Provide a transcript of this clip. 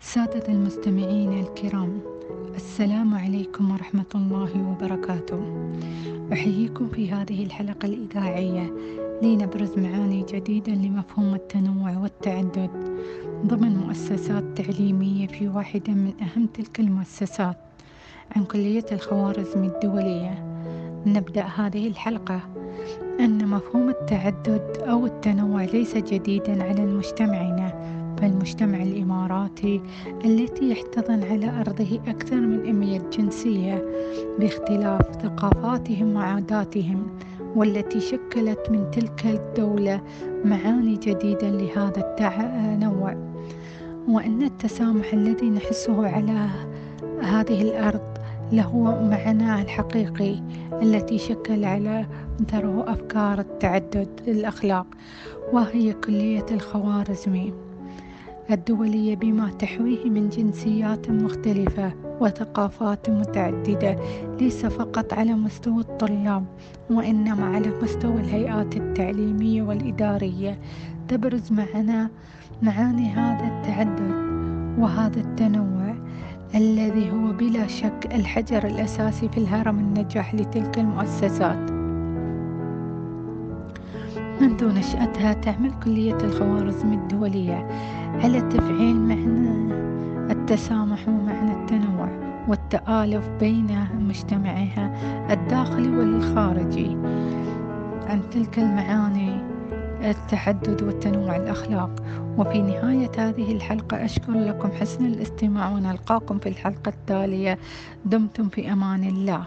سادة المستمعين الكرام السلام عليكم ورحمة الله وبركاته. أحييكم في هذه الحلقة الإذاعية لنبرز معاني جديدة لمفهوم التنوع والتعدد ضمن مؤسسات تعليمية في واحدة من أهم تلك المؤسسات عن كلية الخوارزم الدولية. نبدأ هذه الحلقة أن مفهوم التعدد أو التنوع ليس جديدا على مجتمعنا فالمجتمع الإماراتي التي يحتضن على أرضه أكثر من أمية جنسية باختلاف ثقافاتهم وعاداتهم والتي شكلت من تلك الدولة معاني جديدة لهذا التنوع. وأن التسامح الذي نحسه على هذه الأرض له معناه الحقيقي التي شكل على ثره أفكار التعدد الأخلاق وهي كلية الخوارزمي. الدولية بما تحويه من جنسيات مختلفة وثقافات متعددة ليس فقط على مستوى الطلاب وإنما على مستوى الهيئات التعليمية والإدارية. تبرز معنا معاني هذا التعدد وهذا التنوع الذي هو بلا شك الحجر الأساسي في الهرم النجاح لتلك المؤسسات. منذ نشأتها تعمل كلية الخوارزم الدولية. على تفعيل معنى التسامح ومعنى التنوع والتآلف بين مجتمعها الداخلي والخارجي. عن تلك المعاني التحدد والتنوع الأخلاق. وفي نهاية هذه الحلقة أشكر لكم حسن الاستماع ونلقاكم في الحلقة التالية. دمتم في أمان الله.